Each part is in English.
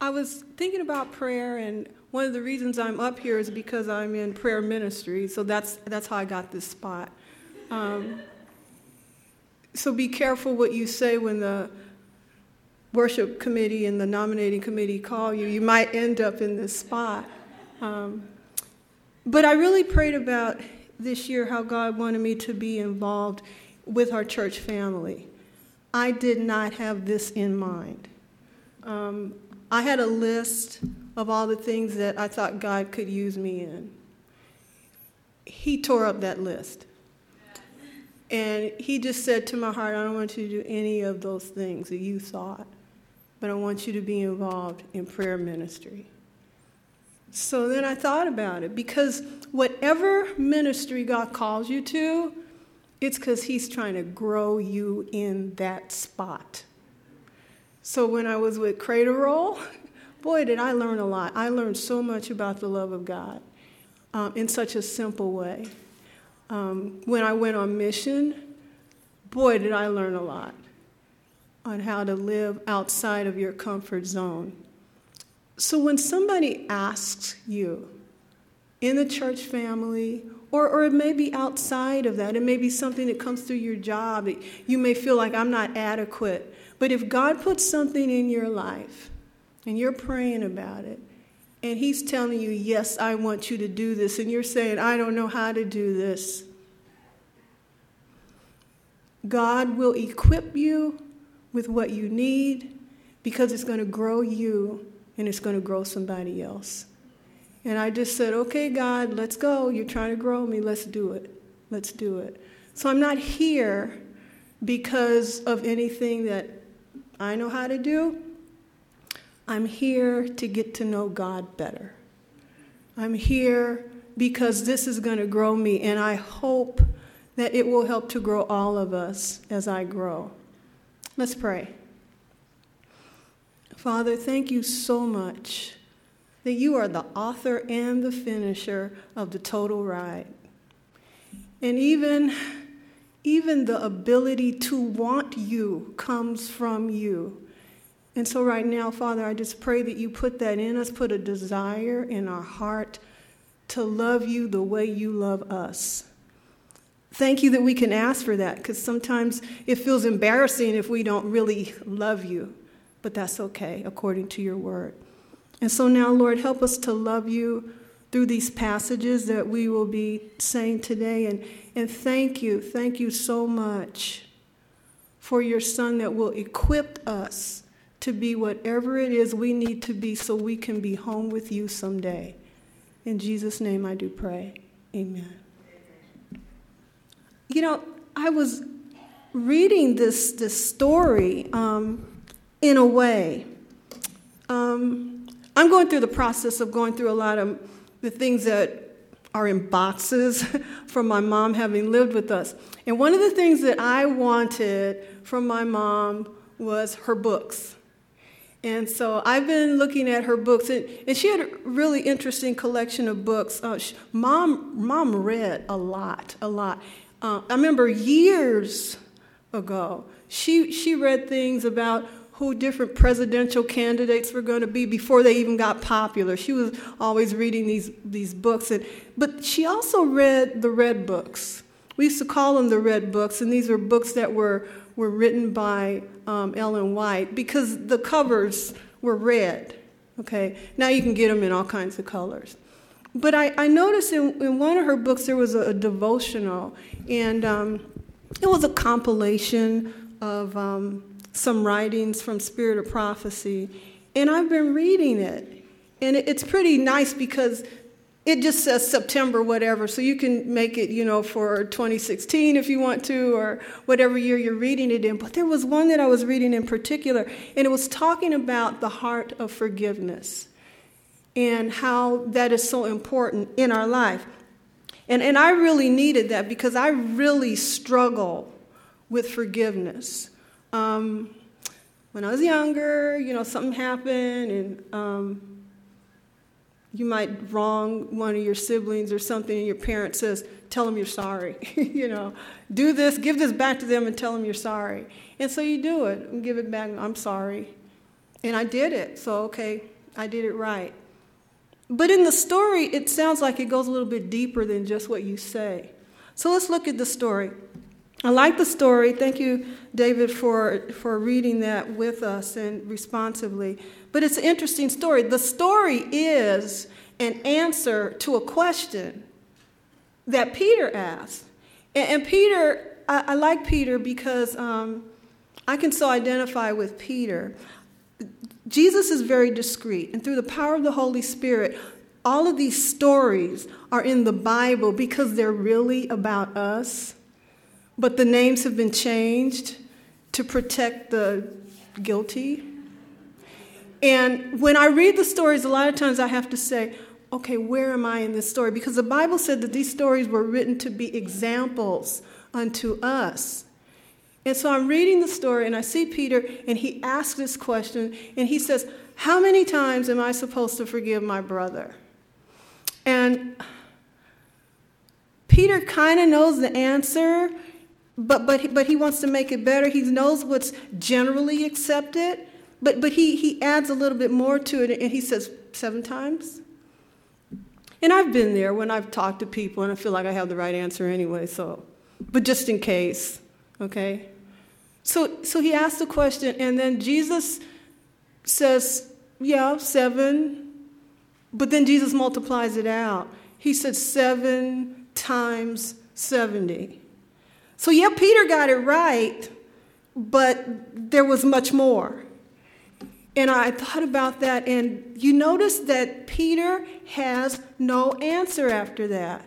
I was thinking about prayer, and one of the reasons I'm up here is because I'm in prayer ministry, so that's, that's how I got this spot. Um, so be careful what you say when the worship committee and the nominating committee call you. You might end up in this spot. Um, but I really prayed about this year how God wanted me to be involved with our church family. I did not have this in mind. Um, I had a list of all the things that I thought God could use me in. He tore up that list. And he just said to my heart, I don't want you to do any of those things that you thought, but I want you to be involved in prayer ministry. So then I thought about it because whatever ministry God calls you to, it's because He's trying to grow you in that spot. So when I was with Cradle Roll, boy, did I learn a lot. I learned so much about the love of God um, in such a simple way. Um, when I went on mission, boy, did I learn a lot on how to live outside of your comfort zone. So when somebody asks you in the church family, or, or it may be outside of that, it may be something that comes through your job, that you may feel like I'm not adequate. But if God puts something in your life and you're praying about it, and He's telling you, Yes, I want you to do this, and you're saying, I don't know how to do this, God will equip you with what you need because it's going to grow you and it's going to grow somebody else. And I just said, Okay, God, let's go. You're trying to grow me. Let's do it. Let's do it. So I'm not here because of anything that I know how to do. I'm here to get to know God better. I'm here because this is going to grow me, and I hope that it will help to grow all of us as I grow. Let's pray. Father, thank you so much that you are the author and the finisher of the total ride. And even, even the ability to want you comes from you. And so, right now, Father, I just pray that you put that in us, put a desire in our heart to love you the way you love us. Thank you that we can ask for that because sometimes it feels embarrassing if we don't really love you, but that's okay according to your word. And so now, Lord, help us to love you through these passages that we will be saying today. And, and thank you, thank you so much for your Son that will equip us to be whatever it is we need to be so we can be home with you someday. In Jesus' name I do pray. Amen. You know, I was reading this, this story um, in a way. Um, I'm going through the process of going through a lot of the things that are in boxes from my mom having lived with us. And one of the things that I wanted from my mom was her books. And so I've been looking at her books, and, and she had a really interesting collection of books. Uh, she, mom, mom read a lot, a lot. Uh, I remember years ago, she, she read things about who different presidential candidates were going to be before they even got popular. She was always reading these, these books. And, but she also read the red books. We used to call them the red books, and these were books that were were written by um, Ellen White because the covers were red. Okay, now you can get them in all kinds of colors. But I, I noticed in, in, one of her books there was a, a devotional, and um, it was a compilation of um, some writings from Spirit of Prophecy. And I've been reading it. And it's pretty nice because it just says September, whatever, so you can make it, you know, for 2016 if you want to, or whatever year you're reading it in. But there was one that I was reading in particular, and it was talking about the heart of forgiveness and how that is so important in our life. And, and I really needed that because I really struggle with forgiveness. Um, when I was younger, you know, something happened, and um, you might wrong one of your siblings or something, and your parent says, Tell them you're sorry. you know, do this, give this back to them, and tell them you're sorry. And so you do it and give it back. I'm sorry. And I did it. So, okay, I did it right. But in the story, it sounds like it goes a little bit deeper than just what you say. So let's look at the story. I like the story. Thank you, David, for, for reading that with us and responsively. But it's an interesting story. The story is an answer to a question that Peter asked. And, and Peter, I, I, like Peter because um, I can so identify with Peter. Jesus is very discreet, and through the power of the Holy Spirit, all of these stories are in the Bible because they're really about us, but the names have been changed to protect the guilty. And when I read the stories, a lot of times I have to say, okay, where am I in this story? Because the Bible said that these stories were written to be examples unto us. And so I'm reading the story and I see Peter and he asks this question and he says, How many times am I supposed to forgive my brother? And Peter kind of knows the answer, but, but, but he wants to make it better. He knows what's generally accepted, but, but he, he adds a little bit more to it and he says, Seven times? And I've been there when I've talked to people and I feel like I have the right answer anyway, so, but just in case, okay? So, so he asked the question, and then Jesus says, Yeah, seven. But then Jesus multiplies it out. He said, Seven times 70. So, yeah, Peter got it right, but there was much more. And I thought about that, and you notice that Peter has no answer after that.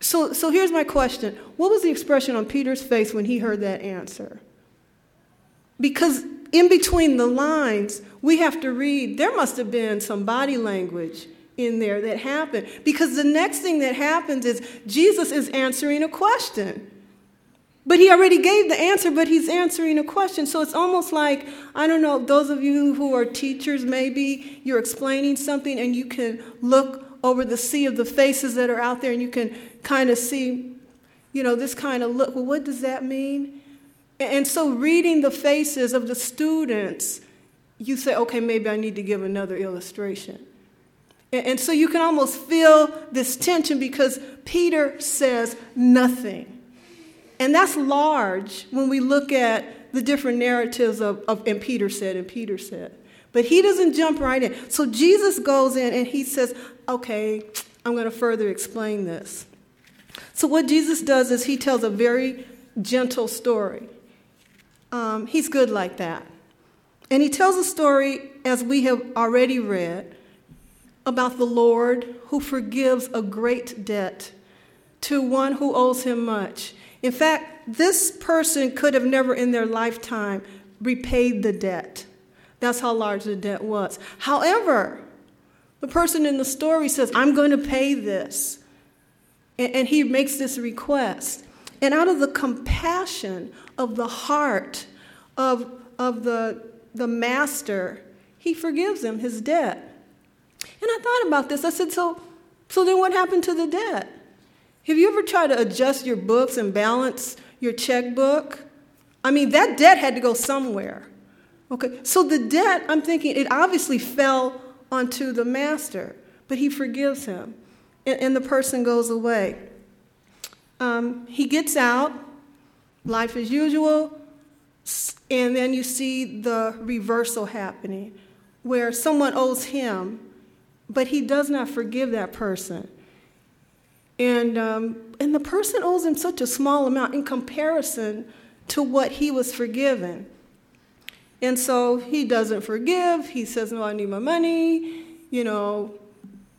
So, so here's my question What was the expression on Peter's face when he heard that answer? Because in between the lines, we have to read, there must have been some body language in there that happened. Because the next thing that happens is Jesus is answering a question. But he already gave the answer, but he's answering a question. So it's almost like, I don't know, those of you who are teachers, maybe you're explaining something and you can look over the sea of the faces that are out there and you can kind of see, you know, this kind of look. Well, what does that mean? And so, reading the faces of the students, you say, okay, maybe I need to give another illustration. And so, you can almost feel this tension because Peter says nothing. And that's large when we look at the different narratives of, of and Peter said, and Peter said. But he doesn't jump right in. So Jesus goes in and he says, okay, I'm going to further explain this. So, what Jesus does is he tells a very gentle story. Um, he's good like that. And he tells a story, as we have already read, about the Lord who forgives a great debt to one who owes him much. In fact, this person could have never in their lifetime repaid the debt. That's how large the debt was. However, the person in the story says, I'm going to pay this. And, and he makes this request. And out of the compassion of the heart of, of the, the master, he forgives him his debt. And I thought about this. I said, so, so then what happened to the debt? Have you ever tried to adjust your books and balance your checkbook? I mean, that debt had to go somewhere. Okay, so the debt, I'm thinking, it obviously fell onto the master, but he forgives him, and, and the person goes away. Um, he gets out, life as usual, and then you see the reversal happening, where someone owes him, but he does not forgive that person. And, um, and the person owes him such a small amount in comparison to what he was forgiven. And so he doesn't forgive. He says, No, I need my money. You know,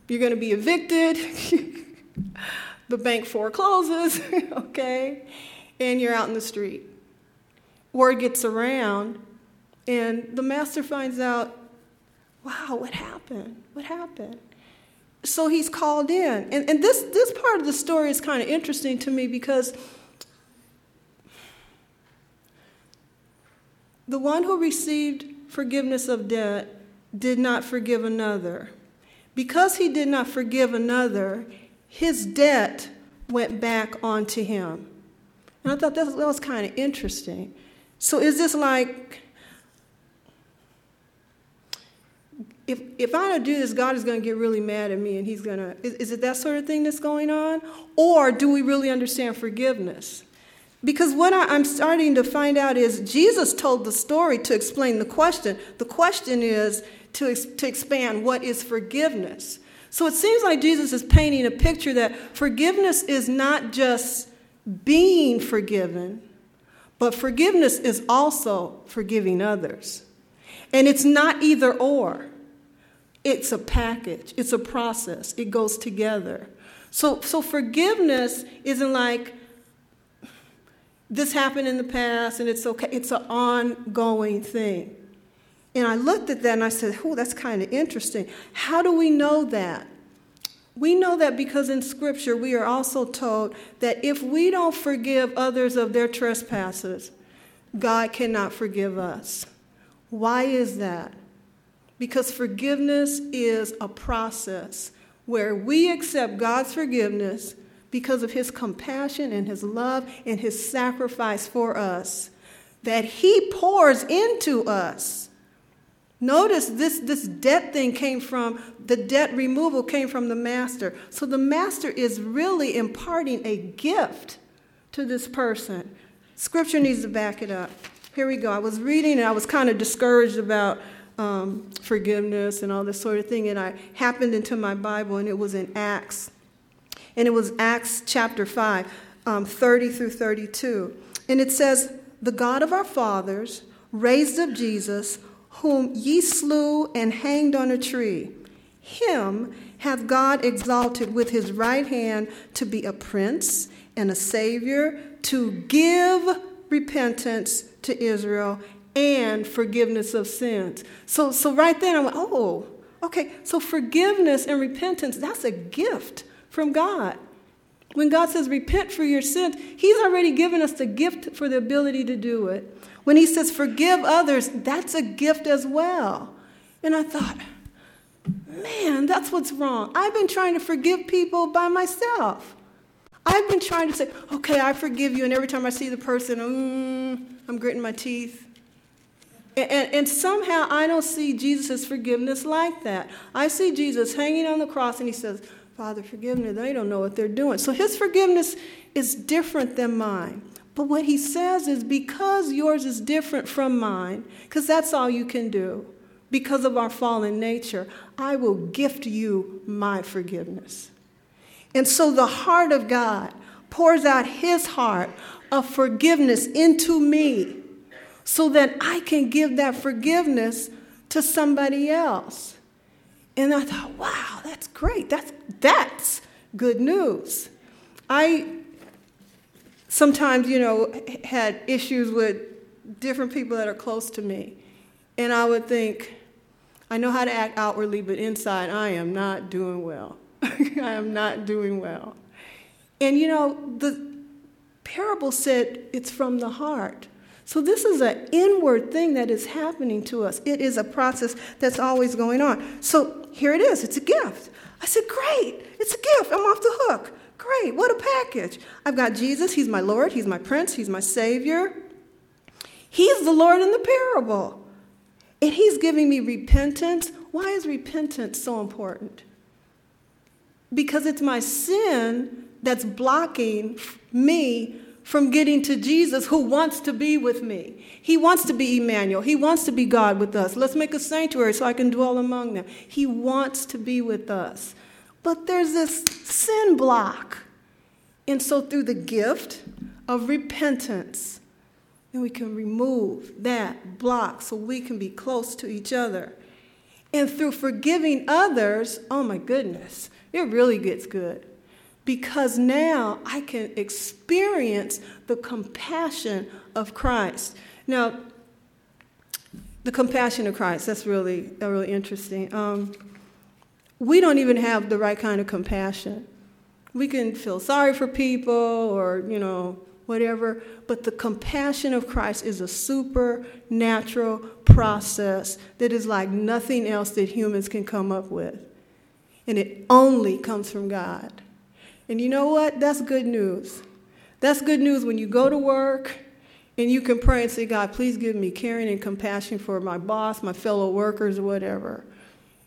you're going to be evicted. the bank forecloses, okay? And you're out in the street. Word gets around, and the master finds out, Wow, what happened? What happened? So he's called in. And, and this, this part of the story is kind of interesting to me because the one who received forgiveness of debt did not forgive another. Because he did not forgive another, his debt went back onto him. And I thought that that was kind of interesting. So is this like if, if I don't do this, God is going to get really mad at me and he's going to. Is, is it that sort of thing that's going on? Or do we really understand forgiveness? Because what I, am starting to find out is Jesus told the story to explain the question. The question is to, to expand what is forgiveness. So it seems like Jesus is painting a picture that forgiveness is not just being forgiven, but forgiveness is also forgiving others. And it's not either or, it's a package, it's a process, it goes together. So, so forgiveness isn't like this happened in the past and it's okay, it's an ongoing thing. And I looked at that and I said, oh, that's kind of interesting. How do we know that? We know that because in Scripture we are also told that if we don't forgive others of their trespasses, God cannot forgive us. Why is that? Because forgiveness is a process where we accept God's forgiveness because of his compassion and his love and his sacrifice for us that he pours into us. Notice this, this debt thing came from, the debt removal came from the master. So the master is really imparting a gift to this person. Scripture needs to back it up. Here we go. I was reading and I was kind of discouraged about um, forgiveness and all this sort of thing. And I happened into my Bible and it was in Acts. And it was Acts chapter 5, um, 30 through 32. And it says, The God of our fathers raised up Jesus whom ye slew and hanged on a tree. Him hath God exalted with his right hand to be a prince and a savior, to give repentance to Israel and forgiveness of sins. So, so right then I went, oh, okay, so forgiveness and repentance, that's a gift from God. When God says repent for your sins, He's already given us the gift for the ability to do it. When he says forgive others, that's a gift as well. And I thought, man, that's what's wrong. I've been trying to forgive people by myself. I've been trying to say, okay, I forgive you, and every time I see the person, mm, I'm gritting my teeth. And, and, somehow I don't see Jesus' forgiveness like that. I see Jesus hanging on the cross and he says, Father, forgive me. They don't know what they're doing. So his forgiveness is different than mine. But what he says is because yours is different from mine, because that's all you can do, because of our fallen nature, I will gift you my forgiveness. And so the heart of God pours out his heart of forgiveness into me so that I can give that forgiveness to somebody else. And I thought, wow, that's great. That's, that's good news. I sometimes, you know, had issues with different people that are close to me. And I would think, I know how to act outwardly, but inside I am not doing well. I am not doing well. And you know, the parable said it's from the heart. So this is an inward thing that is happening to us. It is a process that's always going on. So here it is. It's a gift. I said, Great. It's a gift. I'm off the hook. Great, what a package. I've got Jesus, He's my Lord, He's my Prince, He's my Savior. He's the Lord in the parable. And He's giving me repentance. Why is repentance so important? Because it's my sin that's blocking me from getting to Jesus who wants to be with me. He wants to be Emmanuel. He wants to be God with us. Let's make a sanctuary so I can dwell among them. He wants to be with us. But there's this sin block. And so, through the gift of repentance, then we can remove that block so we can be close to each other. And through forgiving others, oh my goodness, it really gets good. Because now I can experience the compassion of Christ. Now, the compassion of Christ, that's really, really interesting. Um, we don't even have the right kind of compassion. We can feel sorry for people or, you know, whatever, but the compassion of Christ is a supernatural process that is like nothing else that humans can come up with. And it only comes from God. And you know what? That's good news. That's good news when you go to work and you can pray and say, God, please give me caring and compassion for my boss, my fellow workers, or whatever.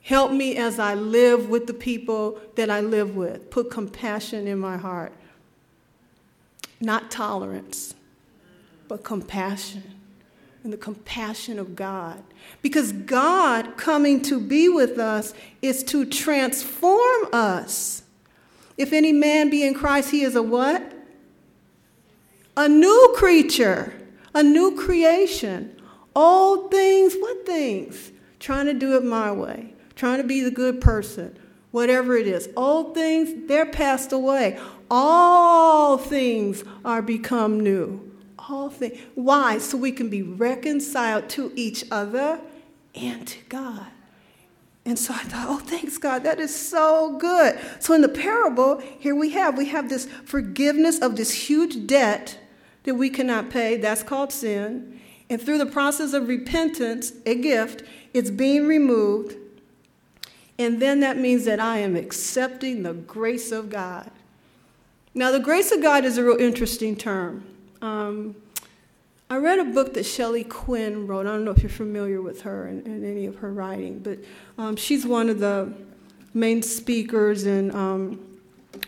Help me as I live with the people that I live with. Put compassion in my heart. Not tolerance, but compassion. And the compassion of God. Because God coming to be with us is to transform us. If any man be in Christ, he is a what? A new creature, a new creation. Old things, what things? Trying to do it my way trying to be the good person, whatever it is. Old things, they're passed away. All things are become new. All things. Why? So we can be reconciled to each other and to God. And so I thought, oh, thanks God, that is so good. So in the parable, here we have we have this forgiveness of this huge debt that we cannot pay. That's called sin. And through the process of repentance, a gift, it's being removed. And then that means that I am accepting the grace of God. Now, the grace of God is a real interesting term. Um, I read a book that Shelley Quinn wrote. I don't know if you're familiar with her and, and any of her writing, but um, she's one of the main speakers and um,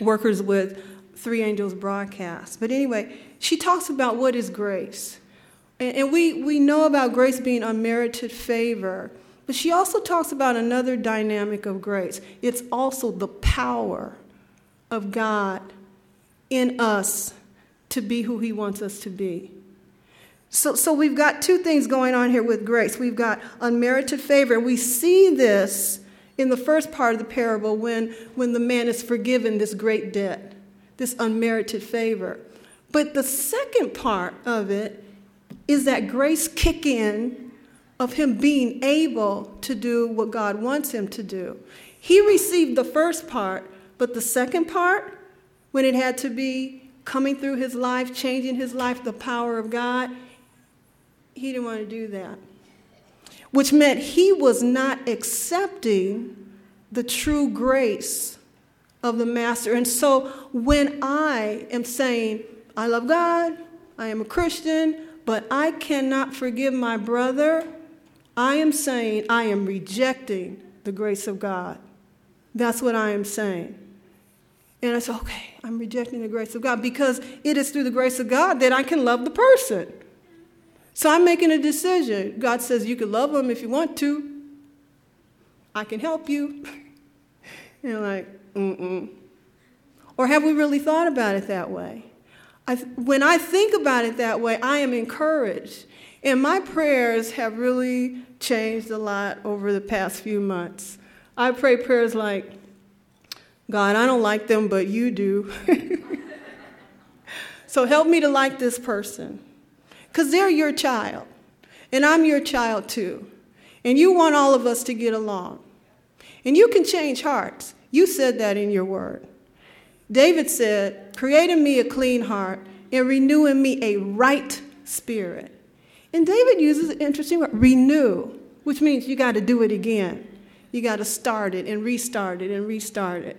workers with Three Angels broadcast. But anyway, she talks about what is grace. And, and we, we know about grace being unmerited favor. But she also talks about another dynamic of grace. It's also the power of God in us to be who He wants us to be. So, so we've got two things going on here with grace. We've got unmerited favor. We see this in the first part of the parable when, when the man is forgiven this great debt, this unmerited favor. But the second part of it is that grace kick in of him being able to do what God wants him to do. He received the first part, but the second part, when it had to be coming through his life, changing his life, the power of God, he didn't want to do that. Which meant he was not accepting the true grace of the Master. And so when I am saying, I love God, I am a Christian, but I cannot forgive my brother I am saying I am rejecting the grace of God. That's what I am saying. And I said, okay, I'm rejecting the grace of God because it is through the grace of God that I can love the person. So I'm making a decision. God says you can love them if you want to. I can help you. and I'm like, mm-mm. Or have we really thought about it that way? I, when I think about it that way, I am encouraged. And my prayers have really changed a lot over the past few months. I pray prayers like, God, I don't like them, but you do. so help me to like this person. Because they're your child, and I'm your child too. And you want all of us to get along. And you can change hearts. You said that in your word. David said, Create in me a clean heart and renew in me a right spirit. And David uses an interesting word, renew, which means you got to do it again. You got to start it and restart it and restart it.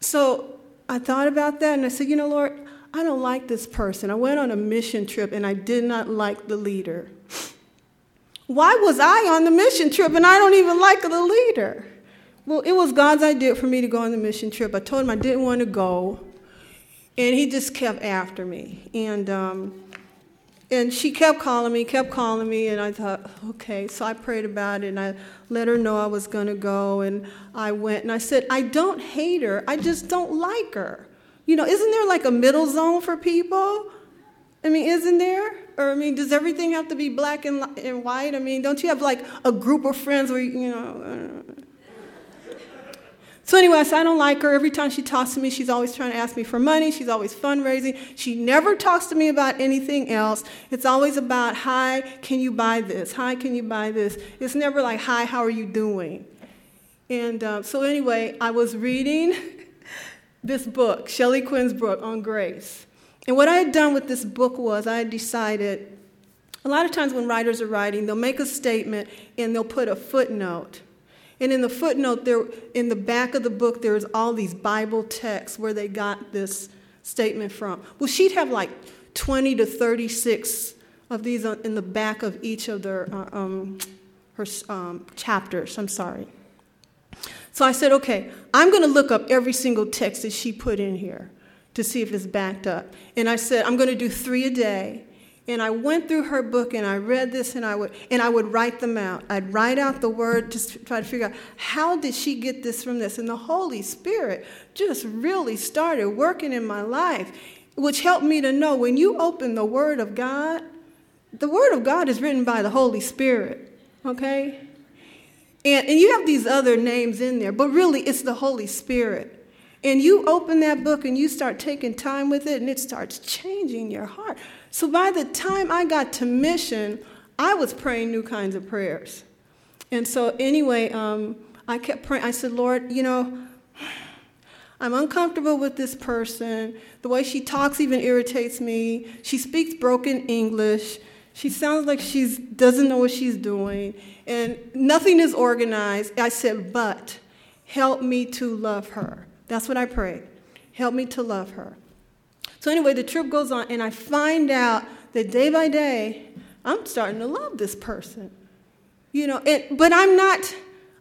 So I thought about that and I said, you know, Lord, I don't like this person. I went on a mission trip and I did not like the leader. Why was I on the mission trip and I don't even like the leader? Well, it was God's idea for me to go on the mission trip. I told him I didn't want to go, and he just kept after me. And um, and she kept calling me, kept calling me, and I thought, okay. So I prayed about it, and I let her know I was going to go, and I went, and I said, I don't hate her, I just don't like her. You know, isn't there like a middle zone for people? I mean, isn't there? Or I mean, does everything have to be black and, and white? I mean, don't you have like a group of friends where you know? So anyway, I said, I don't like her. Every time she talks to me, she's always trying to ask me for money. She's always fundraising. She never talks to me about anything else. It's always about, hi, can you buy this? Hi, can you buy this? It's never like, hi, how are you doing? And uh, so anyway, I was reading this book, Shelley Quinn's book on grace. And what I had done with this book was I had decided, a lot of times when writers are writing, they'll make a statement and they'll put a footnote. And in the footnote, there, in the back of the book, there's all these Bible texts where they got this statement from. Well, she'd have like 20 to 36 of these in the back of each of their, uh, um, her um, chapters. I'm sorry. So I said, okay, I'm going to look up every single text that she put in here to see if it's backed up. And I said, I'm going to do three a day. And I went through her book and I read this and I would and I would write them out. I'd write out the word to try to figure out how did she get this from this. And the Holy Spirit just really started working in my life, which helped me to know when you open the Word of God, the Word of God is written by the Holy Spirit. Okay? And, and you have these other names in there, but really it's the Holy Spirit. And you open that book and you start taking time with it, and it starts changing your heart. So by the time I got to mission, I was praying new kinds of prayers. And so, anyway, um, I kept praying. I said, Lord, you know, I'm uncomfortable with this person. The way she talks even irritates me. She speaks broken English. She sounds like she doesn't know what she's doing, and nothing is organized. I said, but help me to love her. That's what I prayed. Help me to love her. So, anyway, the trip goes on, and I find out that day by day, I'm starting to love this person. You know, and, but I'm not,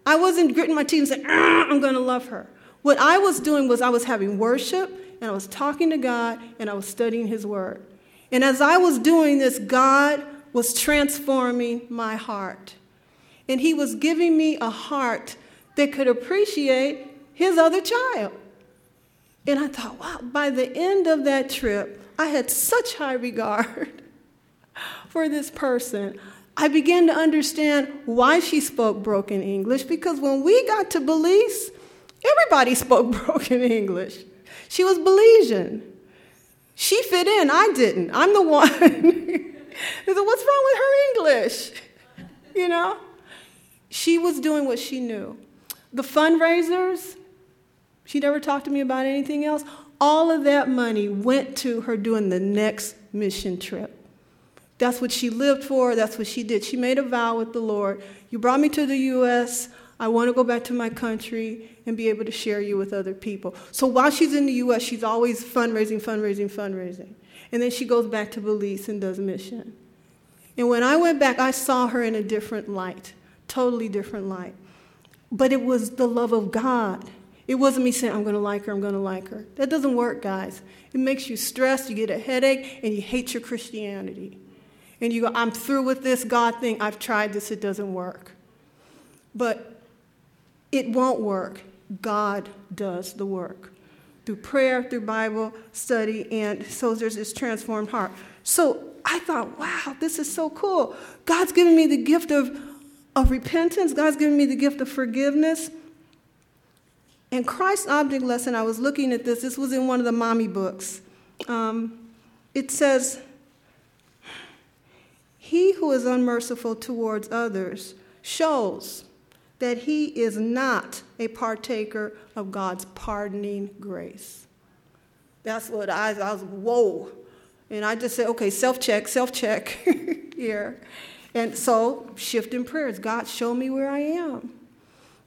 I wasn't gritting my teeth and saying, ah, I'm going to love her. What I was doing was I was having worship, and I was talking to God, and I was studying His Word. And as I was doing this, God was transforming my heart. And He was giving me a heart that could appreciate His other child. And I thought, wow, by the end of that trip, I had such high regard for this person. I began to understand why she spoke broken English because when we got to Belize, everybody spoke broken English. She was Belizean. She fit in, I didn't. I'm the one. I said, What's wrong with her English? You know? She was doing what she knew. The fundraisers, she never talked to me about anything else. All of that money went to her doing the next mission trip. That's what she lived for. That's what she did. She made a vow with the Lord. You brought me to the U.S. I want to go back to my country and be able to share you with other people. So while she's in the U.S., she's always fundraising, fundraising, fundraising. And then she goes back to Belize and does mission. And when I went back, I saw her in a different light, totally different light. But it was the love of God. It wasn't me saying, I'm going to like her, I'm going to like her. That doesn't work, guys. It makes you stressed, you get a headache, and you hate your Christianity. And you go, I'm through with this God thing. I've tried this, it doesn't work. But it won't work. God does the work through prayer, through Bible study, and so there's this transformed heart. So I thought, wow, this is so cool. God's given me the gift of, of repentance, God's given me the gift of forgiveness. And Christ's object lesson, I was looking at this, this was in one of the mommy books. Um, it says, He who is unmerciful towards others shows that he is not a partaker of God's pardoning grace. That's what I, I was, whoa. And I just said, okay, self check, self check here. And so, shifting prayers God, show me where I am.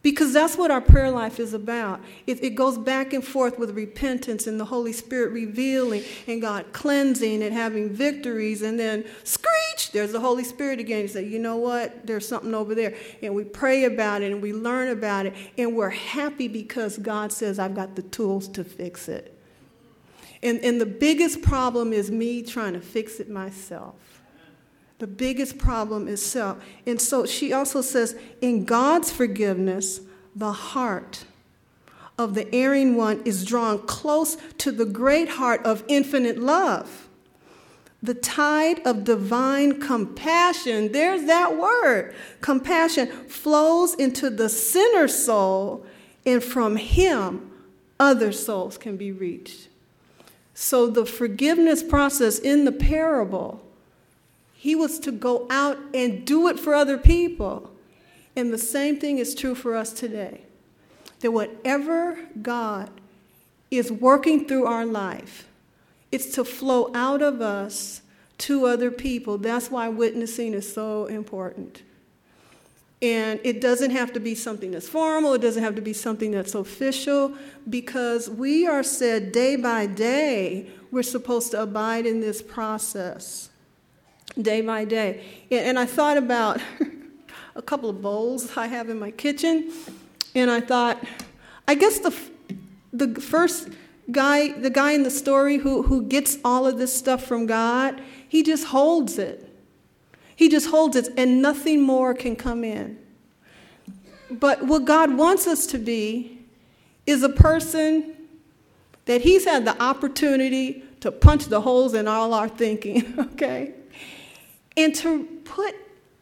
Because that's what our prayer life is about. It, it, goes back and forth with repentance and the Holy Spirit revealing and God cleansing and having victories. And then, screech, there's the Holy Spirit again. You say, you know what? There's something over there. And we pray about it and we learn about it. And we're happy because God says, I've got the tools to fix it. And, and the biggest problem is me trying to fix it myself. The biggest problem is self. And so she also says, in God's forgiveness, the heart of the erring one is drawn close to the great heart of infinite love. The tide of divine compassion, there's that word, compassion, flows into the sinner soul, and from him, other souls can be reached. So the forgiveness process in the parable he was to go out and do it for other people. And the same thing is true for us today. That whatever God is working through our life, it's to flow out of us to other people. That's why witnessing is so important. And it doesn't have to be something that's formal, it doesn't have to be something that's official, because we are said day by day we're supposed to abide in this process day by day. And I thought about a couple of bowls I have in my kitchen. And I thought, I guess the, the first guy, the guy in the story who, who gets all of this stuff from God, he just holds it. He just holds it, and nothing more can come in. But what God wants us to be is a person that He's had the opportunity to punch the holes in all our thinking, okay? And to put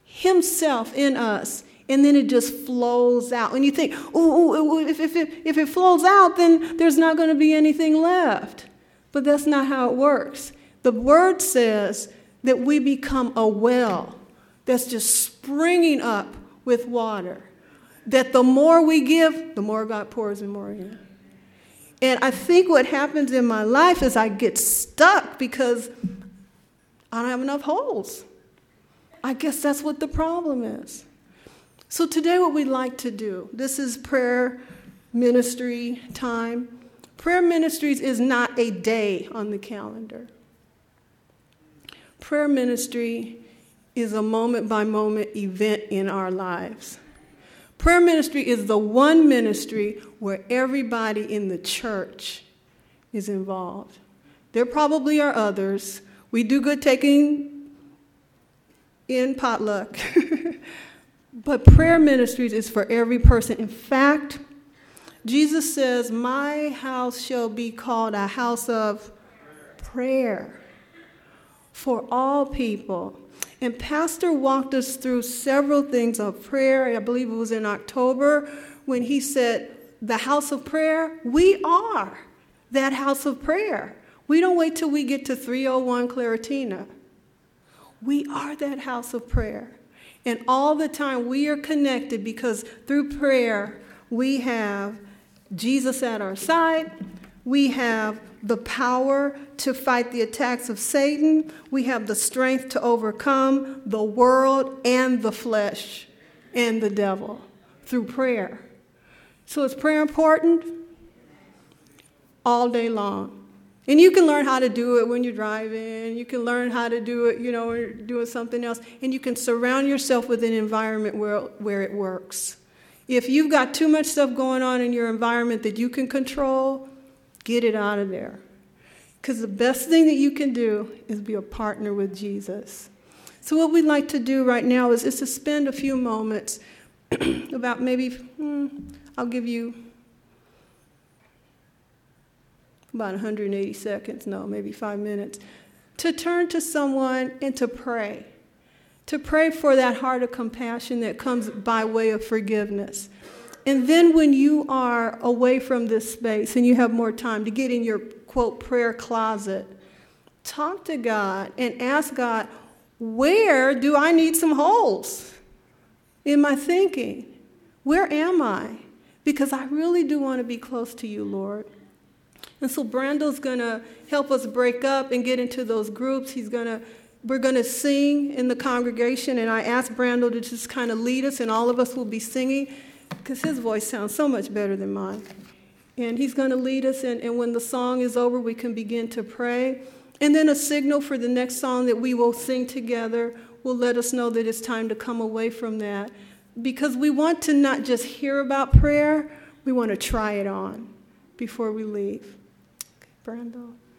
Himself in us, and then it just flows out. And you think, oh, if, if, it, if it flows out, then there's not going to be anything left. But that's not how it works. The Word says that we become a well that's just springing up with water. That the more we give, the more God pours and more in. And I think what happens in my life is I get stuck because I don't have enough holes. I guess that's what the problem is. So, today, what we'd like to do this is prayer ministry time. Prayer ministries is not a day on the calendar. Prayer ministry is a moment by moment event in our lives. Prayer ministry is the one ministry where everybody in the church is involved. There probably are others. We do good taking in potluck. but prayer ministries is for every person. In fact, Jesus says, My house shall be called a house of prayer for all people. And Pastor walked us through several things of prayer. I believe it was in October when he said, The house of prayer, we are that house of prayer. We don't wait till we get to 301 Claritina. We are that house of prayer. And all the time we are connected because through prayer we have Jesus at our side, we have the power to fight the attacks of Satan. We have the strength to overcome the world and the flesh and the devil through prayer. So is prayer important? All day long. And you can learn how to do it when you're driving. You can learn how to do it, you know, doing something else. And you can surround yourself with an environment where, where it works. If you've got too much stuff going on in your environment that you can control, Get it out of there. Because the best thing that you can do is be a partner with Jesus. So, what we'd like to do right now is, is to spend a few moments, about maybe, hmm, I'll give you about 180 seconds, no, maybe five minutes, to turn to someone and to pray. To pray for that heart of compassion that comes by way of forgiveness. And then when you are away from this space and you have more time to get in your quote prayer closet, talk to God and ask God, where do I need some holes in my thinking? Where am I? Because I really do want to be close to you, Lord. And so Brando's to help us break up and get into those groups. He's to we're to sing in the congregation, and I asked Brando to just kind of lead us, and all of us will be singing because his voice sounds so much better than mine. And he's to lead us, and, and when the song is over, we can begin to pray. And then a signal for the next song that we will sing together will let us know that it's time to come away from that. Because we want to not just hear about prayer, we want to try it on before we leave. Brando.